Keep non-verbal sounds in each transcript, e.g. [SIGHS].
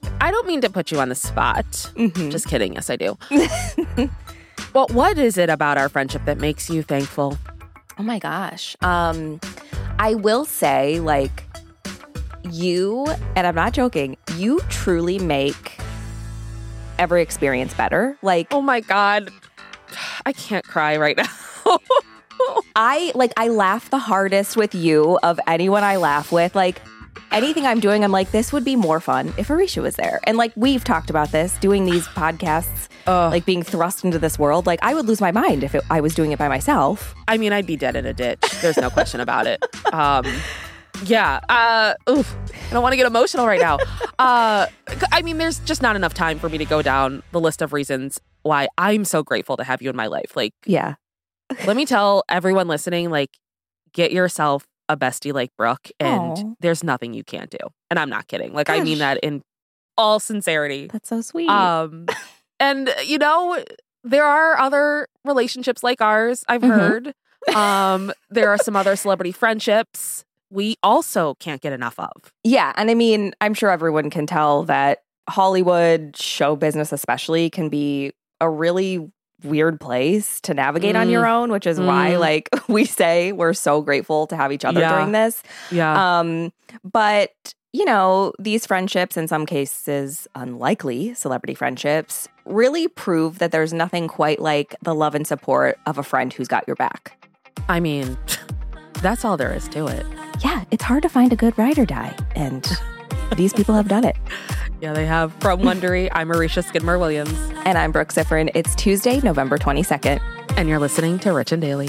Brooke, I don't mean to put you on the spot. Mhm. Just kidding. Yes, I do. [LAUGHS] well, what is it about our friendship that makes you thankful? Oh my gosh. Um, I will say, like, you, and I'm not joking, you truly make every experience better. Like, Oh my God. I can't cry right now. [LAUGHS] I like I laugh the hardest with you of anyone I laugh with. Like anything I'm doing, I'm like, this would be more fun if Aricia was there. And like we've talked about this, doing these podcasts, Ugh. like being thrust into this world. Like I would lose my mind if it, I was doing it by myself. I mean, I'd be dead in a ditch. There's no question about it. Um, yeah. Uh, oof. I don't want to get emotional right now. Uh, I mean, there's just not enough time for me to go down the list of reasons why I'm so grateful to have you in my life. Like, Yeah. let me tell everyone listening, like, get yourself a bestie like Brooke, and Aw. there's nothing you can't do. And I'm not kidding. Like, I mean [SIGHS] that in all sincerity. That's so sweet. Um, [LAUGHS] and you know, there are other relationships like ours. I've Mhm. heard. Um, there are some other celebrity friendships we also can't get enough of. yeah. And I mean, I'm sure everyone can tell that Hollywood show business, especially, can be a really weird place to navigate on Mm. your own, which is why, Mm. like, [LAUGHS] we say we're so grateful to have each other Yeah. during this. Yeah. Um, but you know, these friendships, in some cases unlikely celebrity friendships, really prove that there's nothing quite like the love and support of a friend who's got your back. I mean, [LAUGHS] that's all there is to it. Yeah, it's hard to find a good ride or die, and [LAUGHS] these people have done it. Yeah, they have from Wondery. I'm Aricia Skidmore Williams, And I'm Brooke Siffrinn. It's Tuesday, November 22nd. and you're listening to Rich and Daily.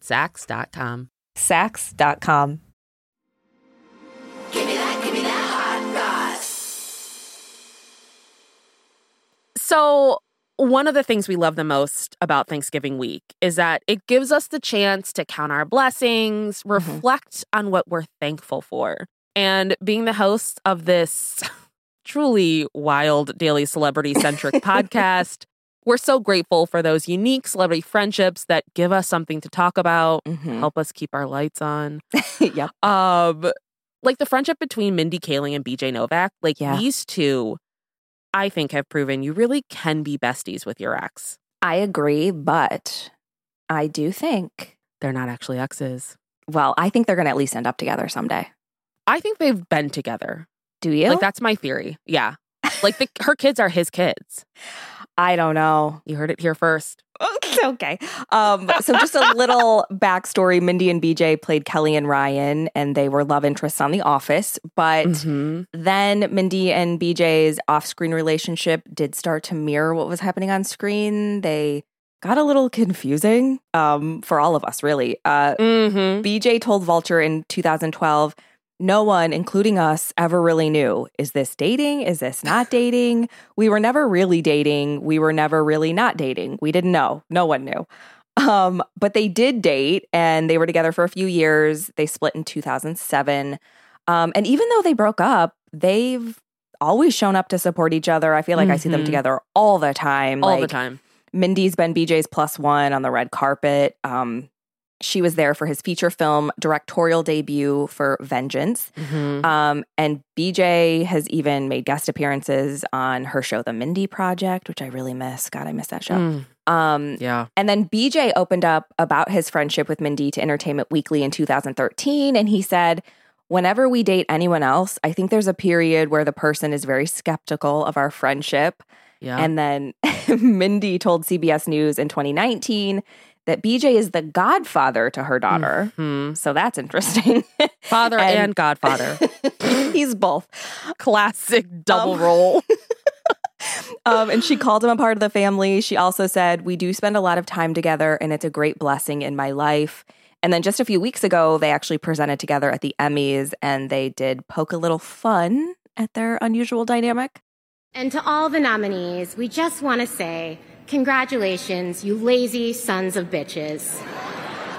Saks.com. Saks.com. Give me that, give me that hot sauce. So, one of the things we love the most about Thanksgiving week is that it gives us the chance to count our blessings, mm-hmm. reflect on what we're thankful for. And being the host of this [LAUGHS] truly wild daily celebrity centric [LAUGHS] podcast, we're so grateful for those unique celebrity friendships that give us something to talk about, Mhm. help us keep our lights on. [LAUGHS] yep. Um, like the friendship between Mindy Kaling and BJ Novak, like Yeah. these two, I think have proven you really can be besties with your ex. I agree, but I do think, They're not actually exes. well, I think they're going to at least end up together someday. I think they've been together. Do you? Like that's my theory. Yeah. Like the, her kids are his kids. I don't know. You heard it here first. [LAUGHS] okay. Um, so just a little backstory. Mindy and BJ played Kelly and Ryan, and they were love interests on The Office. But Mhm. then Mindy and BJ's off-screen relationship did start to mirror what was happening on screen. They got a little confusing um, for all of us, really. Uh, Mhm. BJ told Vulture in 2012, no one, including us, ever really knew is this dating? Is this not [LAUGHS] dating? We were never really dating. We were never really not dating. We didn't know. No one knew. Um, but they did date and they were together for a few years. They split in 2007. Um, and even though they broke up, they've always shown up to support each other. I feel like I see them Mhm. together all the time. all like, the time. Mindy's been BJ's plus one on the red carpet. Um, she was there for his feature film directorial debut for Vengeance. Mhm. Um, and BJ has even made guest appearances on her show, The Mindy Project, which I really miss. God, I miss that show. Mm, Um, yeah. and then BJ opened up about his friendship with Mindy to Entertainment Weekly in 2013. And he said, Whenever we date anyone else, I think there's a period where the person is very skeptical of our friendship. Yeah. And then [LAUGHS] Mindy told CBS News in 2019 that BJ is the godfather to her daughter. Mhm. So that's interesting. [LAUGHS] Father And- and, godfather. [LAUGHS] He's both. Classic double Um, role. [LAUGHS] Um, and she called him a part of the family. She also said, We do spend a lot of time together, and it's a great blessing in my life. And then just a few weeks ago, they actually presented together at the Emmys and they did poke a little fun at their unusual dynamic. And to all the nominees, we just want to say congratulations, you lazy sons of bitches.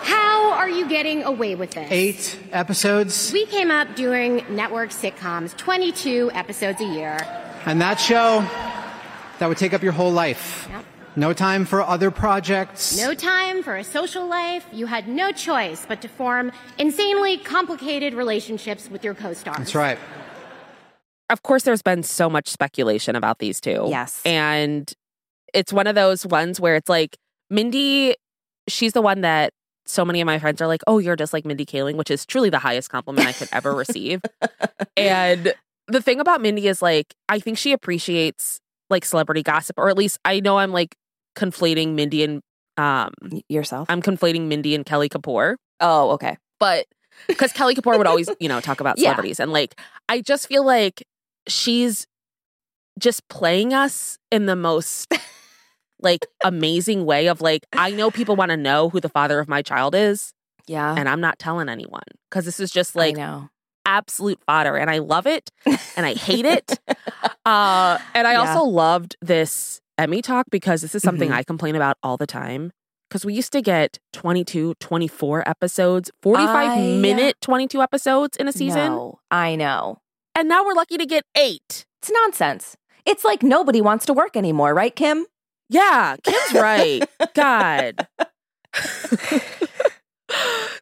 How are you getting away with this? Eight episodes, We came up doing network sitcoms, 22 episodes a year. and that show, that would take up your whole life. Yep. No time for other projects. No time for a social life. You had no choice but to form insanely complicated relationships with your co stars. That's right. of course, there's been so much speculation about these two. Yes. And it's one of those ones where it's like Mindy, she's the one that so many of my friends are like, oh, you're just like Mindy Kaling, which is truly the highest compliment I could ever receive. [LAUGHS] And the thing about Mindy is like, I think she appreciates like celebrity gossip, or at least I know I'm like conflating Mindy and um Yourself? I'm conflating Mindy and Kelly Kapoor. oh, okay. But because Kelly Kapoor would always, you know, talk about [LAUGHS] Yeah. celebrities. And like, I just feel like she's just playing us in the most [LAUGHS] like amazing way of like, I know people want to know who the father of my child is, Yeah. and I'm not telling anyone because this is just like know. absolute fodder. And I love it and I hate it. [LAUGHS] Uh, and I Yeah. also loved this Emmy talk because this is something Mhm. I complain about all the time. Because we used to get 22, 24 episodes, 45 I- minute 22 episodes in a season. No, I know. And now we're lucky to get eight. It's nonsense. It's like nobody wants to work anymore, right, Kim? Yeah, Kim's right. God. [LAUGHS]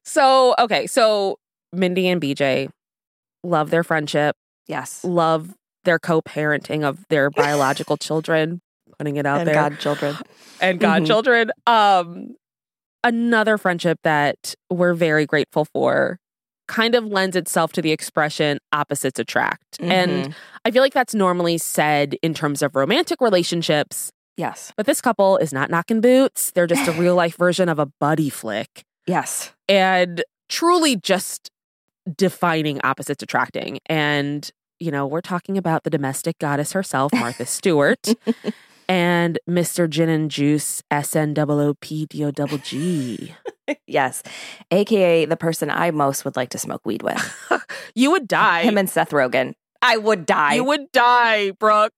so, okay. So, Mindy and BJ love their friendship, Yes. love their co parenting of their biological [LAUGHS] children, putting it out and there. godchildren. and Mhm. godchildren. Um, another friendship that we're very grateful for kind of lends itself to the expression opposites attract. Mm-hmm. And I feel like that's normally said in terms of romantic relationships, Yes. but this couple is not knocking boots. They're just a real life [LAUGHS] version of a buddy flick Yes. and truly just defining opposites attracting. And, you know, we're talking about the domestic goddess herself, Martha Stewart, [LAUGHS] and Mr. Gin and Juice, Snoop Dogg. [LAUGHS] Yes. AKA the person I most would like to smoke weed with. You would die. Him and Seth Rogen. I would die. you would die, Brooke.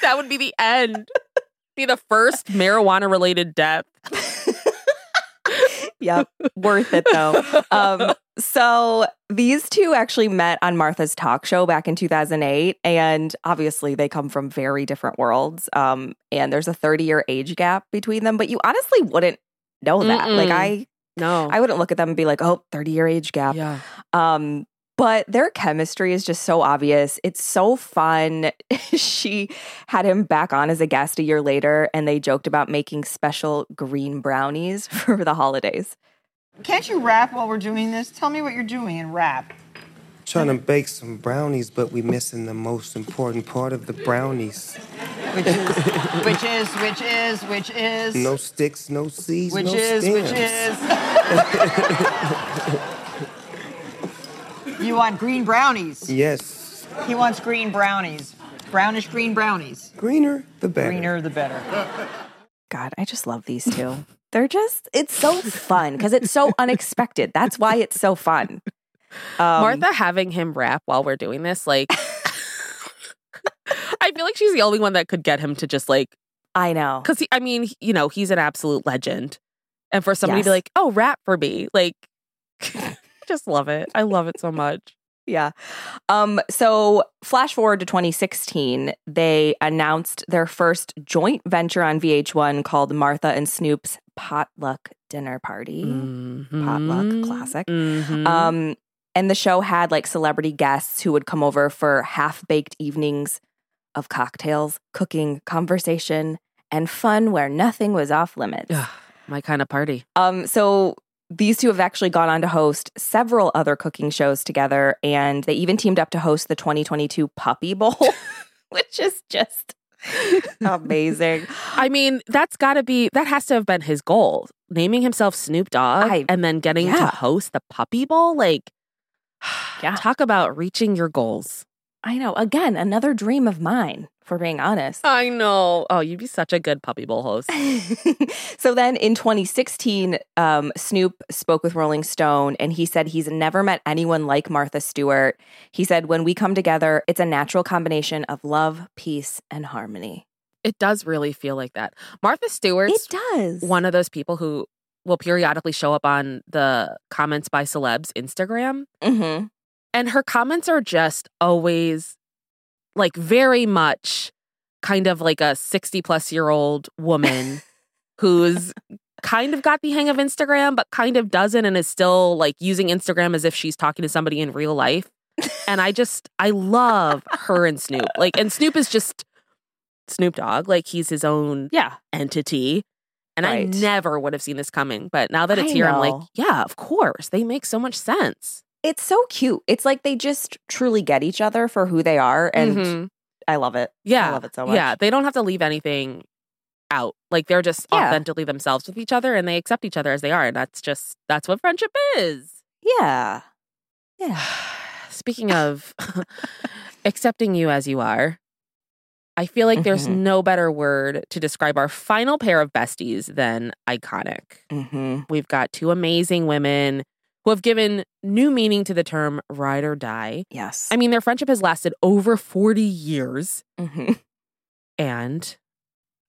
that would be the end. Be the first [LAUGHS] marijuana related death. [LAUGHS] yep. Worth it though. Um, so these two actually met on Martha's talk show back in 2008. And obviously they come from very different worlds. Um, and there's a 30 year age gap between them, but you honestly wouldn't know that. Like Mm-mm. I No. I wouldn't look at them and be like, oh, 30 year age gap. yeah. Um, but their chemistry is just so obvious. It's so fun. [LAUGHS] she had him back on as a guest a year later, and they joked about making special green brownies [LAUGHS] for the holidays. Can't you rap while we're doing this? Tell me what you're doing and rap. Trying to bake some brownies, but we're missing the most important part of the brownies. Which is, which is, which is, which is, No sticks, no seeds, which no is, stems. which is. [LAUGHS] you want green brownies. Yes, He wants green brownies. Brownish green brownies. greener the better. Greener the better. God, I just love these two. They're just, it's so fun because it's so unexpected. That's why it's so fun. Um, Martha having him rap while we're doing this, like, I feel like she's the only one that could get him to just like, I know. because I mean, you know, he's an absolute legend. And for somebody to be like, oh, rap for me, like, just love it. I love it so much. Yeah. Um, so flash forward to 2016, they announced their first joint venture on VH1 called Martha and Snoop's Potluck Dinner Party. Potluck, Mhm. classic. Mhm. Um, and the show had like celebrity guests who would come over for half baked evenings of cocktails, cooking, conversation, and fun where nothing was off limits. Ugh, my kind of party. Um, so these two have actually gone on to host several other cooking shows together, and they even teamed up to host the 2022 Puppy Bowl, [LAUGHS] which is just [LAUGHS] amazing. I mean, that's got to be that has to have been his goal. Naming himself Snoop Dogg I- and then getting to host the Puppy Bowl, like, [SIGHS] Yeah. talk about reaching your goals. I know. Again, another dream of mine, for being honest. I know. Oh, you'd be such a good Puppy Bowl host. [LAUGHS] so then in 2016, um, Snoop spoke with Rolling Stone and he said he's never met anyone like Martha Stewart. He said, when we come together, it's a natural combination of love, peace, and harmony. It does really feel like that. Martha Stewart. it does. one of those people who will periodically show up on the comments by celebs Instagram. hmm And her comments are just always like very much kind of like a 60 plus year old woman [LAUGHS] who's kind of got the hang of Instagram, but kind of doesn't and is still like using Instagram as if she's talking to somebody in real life. And I just, I love her and Snoop. Like, and Snoop is just Snoop Dogg. Like, he's his own Yeah. entity. And Right. I never would have seen this coming. But now that it's I here, I'm like, yeah, of course. They make so much sense. It's so cute. It's like they just truly get each other for who they are. And Mhm. I love it. yeah, I love it so much. Yeah, they don't have to leave anything out. Like they're just Yeah. authentically themselves with each other and they accept each other as they are. And that's just, that's what friendship is. Yeah. [SIGHS] Yeah. Speaking of [LAUGHS] accepting you as you are, I feel like there's Mhm. no better word to describe our final pair of besties than iconic. hmm We've got two amazing women who have given new meaning to the term ride or die. Yes. I mean, their friendship has lasted over 40 years. hmm And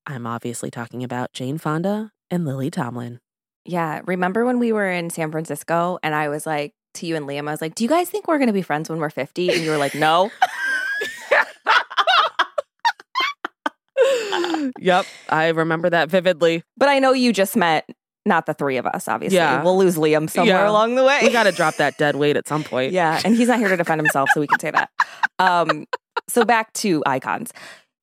I'm obviously talking about Jane Fonda and Lily Tomlin. Yeah. Remember when we were in San Francisco and I was like to you and Liam, I was like, do you guys think we're going to be friends when we're 50? And you were like, no. [LAUGHS] yep, I remember that vividly. But I know you just met not the three of us, obviously. Yeah. We'll lose Liam somewhere Yeah. along the way. We got to drop that dead weight at some point. Yeah, and he's not here to defend himself, so we can say that. Um, so back to icons.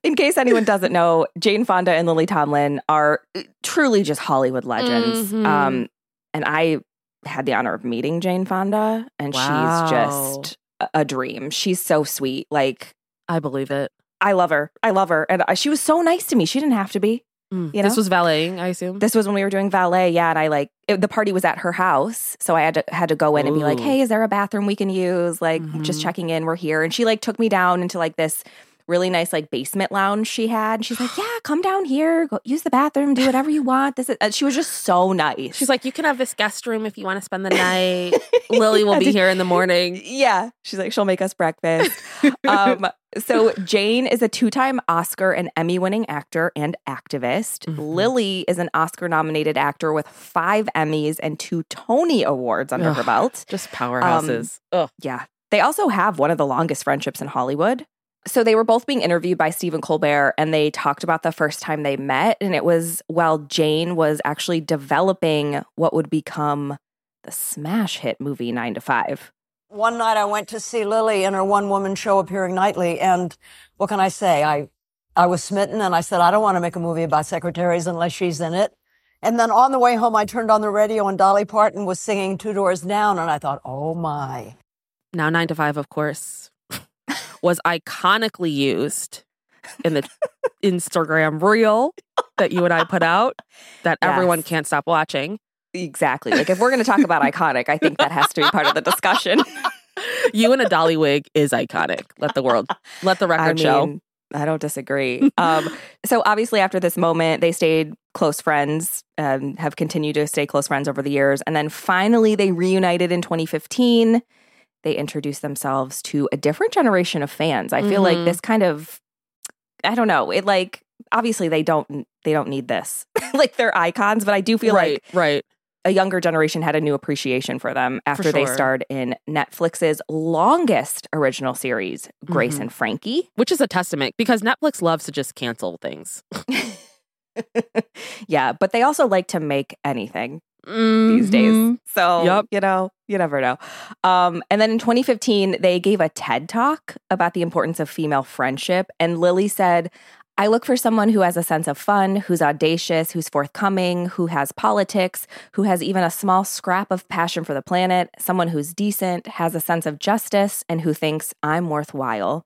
In case anyone doesn't know, Jane Fonda and Lily Tomlin are truly just Hollywood legends. Mhm. Um, and I had the honor of meeting Jane Fonda, and Wow. she's just a- a dream. She's so sweet. Like I believe it. I love her. I love her, and she was so nice to me. She didn't have to be. Mm. You This was valeting, I assume. This was when we were doing valet, yeah, and I like it, the party was at her house, so I had to had to go in and be like, "Hey, is there a bathroom we can use? Like, just Mhm. checking in. We're here." And she like took me down into like this really nice like basement lounge she had. And she's like, [GASPS] "Yeah, come down here, go use the bathroom, do whatever you want." This is, uh, she was just so nice. She's like, you can have this guest room if you want to spend the night. [LAUGHS] Lily will be here in the morning. Yeah, she's like, she'll make us breakfast. [LAUGHS] um, so Jane is a two-time Oscar and Emmy-winning actor and activist. Mhm. Lily is an Oscar-nominated actor with five Emmys and two Tony Awards under her belt. Just powerhouses. Ugh. Yeah, they also have one of the longest friendships in Hollywood. So they were both being interviewed by Stephen Colbert, and they talked about the first time they met, and it was while Jane was actually developing what would become the smash hit movie Nine to Five. One night I went to see Lily in her one woman show appearing nightly. And what can I say? I, I was smitten and I said, I don't want to make a movie about secretaries unless she's in it. And then on the way home, I turned on the radio and Dolly Parton was singing Two Doors Down. And I thought, oh my. Now, nine to five, of course, was iconically used in the Instagram reel that you and I put out that [LAUGHS] everyone can't stop watching. Exactly. Like if we're going to talk about iconic, I think that has to be part of the discussion. [LAUGHS] You in a dolly wig is iconic. Let the world, let the [LAUGHS] record I show. I don't disagree. Um, so obviously, after this moment, they stayed close friends, um, have continued to stay close friends over the years, and then finally they reunited in 2015. They introduced themselves to a different generation of fans. I feel like Mhm. this kind of, I don't know, it like obviously they don't they don't need this, [LAUGHS] like they're icons, but I do feel right, like right. a younger generation had a new appreciation for them after they sure. starred in Netflix's longest original series, Grace Mhm. and Frankie. Which is a testament because Netflix loves to just cancel things. [LAUGHS] yeah, but they also like to make anything these days. Mhm. So, Yep. you know, you never know. Um, and then in 2015, they gave a TED talk about the importance of female friendship. And Lily said, I look for someone who has a sense of fun, who's audacious, who's forthcoming, who has politics, who has even a small scrap of passion for the planet, someone who's decent, has a sense of justice, and who thinks I'm worthwhile.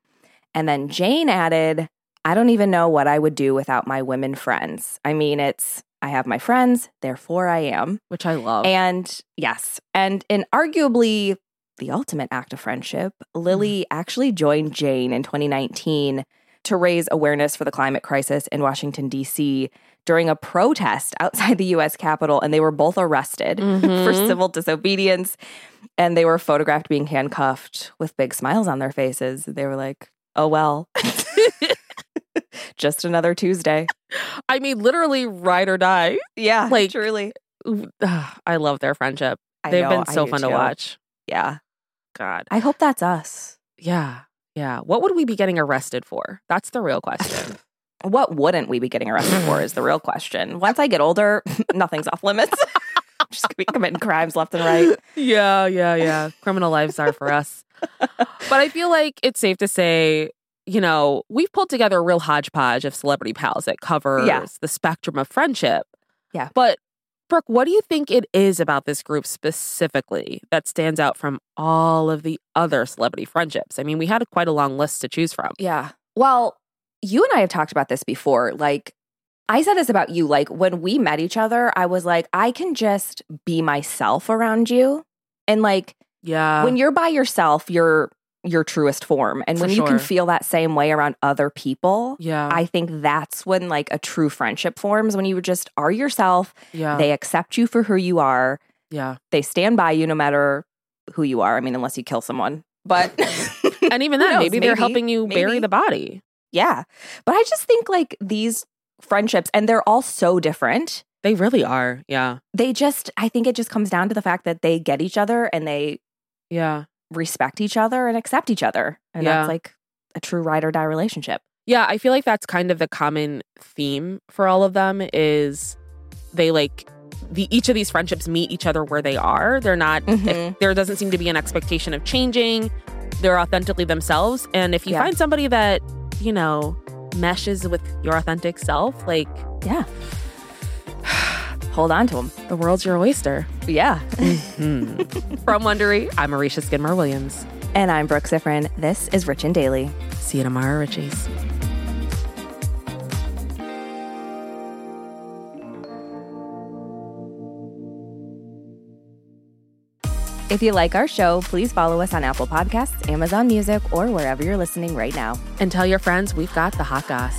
And then Jane added, I don't even know what I would do without my women friends. I mean, it's I have my friends, therefore I am. Which I love. And yes, and in arguably the ultimate act of friendship, Lily actually joined Jane in 2019 to raise awareness for the climate crisis in Washington, D.C. during a protest outside the U.S. Capitol, and they were both arrested [LAUGHS] for Mhm. civil disobedience. And they were photographed being handcuffed with big smiles on their faces. They were like, oh, well, [LAUGHS] just another Tuesday. I mean, literally ride or die. Yeah, Like- truly. I love their friendship. I They've know, been so fun to watch. Yeah. God. I hope that's us. Yeah. Yeah. What would we be getting arrested for? That's the real question. [LAUGHS] What wouldn't we be getting arrested for is the real question. Once I get older, [LAUGHS] nothing's off limits. [LAUGHS] I'm just gonna be committing crimes left and right. yeah. Yeah. Yeah. Criminal lives are for us. But I feel like it's safe to say, you know, we've pulled together a real hodgepodge of celebrity pals that covers the spectrum of friendship. Yeah. But Brooke, what do you think it is about this group specifically that stands out from all of the other celebrity friendships? I mean, we had quite a long list to choose from. Yeah. Well, you and I have talked about this before. Like, I said this about you. Like, when we met each other, I was like, I can just be myself around you. And like, Yeah. when you're by yourself, you're your truest form. And For when you can feel that same way around other people, yeah. I think that's when like a true friendship forms when you just are yourself. yeah. They accept you for who you are. yeah. They stand by you no matter who you are. I mean, unless you kill someone. But [LAUGHS] And even [LAUGHS] then, knows? maybe, they're helping you bury the body. yeah. But I just think like these friendships, and they're all so different. They really are. Yeah. They just, I think it just comes down to the fact that they get each other and they Yeah. Respect each other and accept each other. And Yeah. that's like a true ride or die relationship. Yeah. I feel like that's kind of the common theme for all of them is they like the each of these friendships meet each other where they are. They're not Mhm. there doesn't seem to be an expectation of changing. They're authentically themselves. And if you Yeah. find somebody that, you know, meshes with your authentic self, like Yeah. [SIGHS] [SIGHS] [SIGHS] Hold on to them. the world's your oyster. Yeah. [LAUGHS] From Wondery, I'm Aricia Skidmore Williams. and I'm Brooke Siffrinn. This is Rich and Daily. See you tomorrow, Richies. If you like our show, please follow us on Apple Podcasts, Amazon Music, or wherever you're listening right now. And tell your friends we've got the hot goss.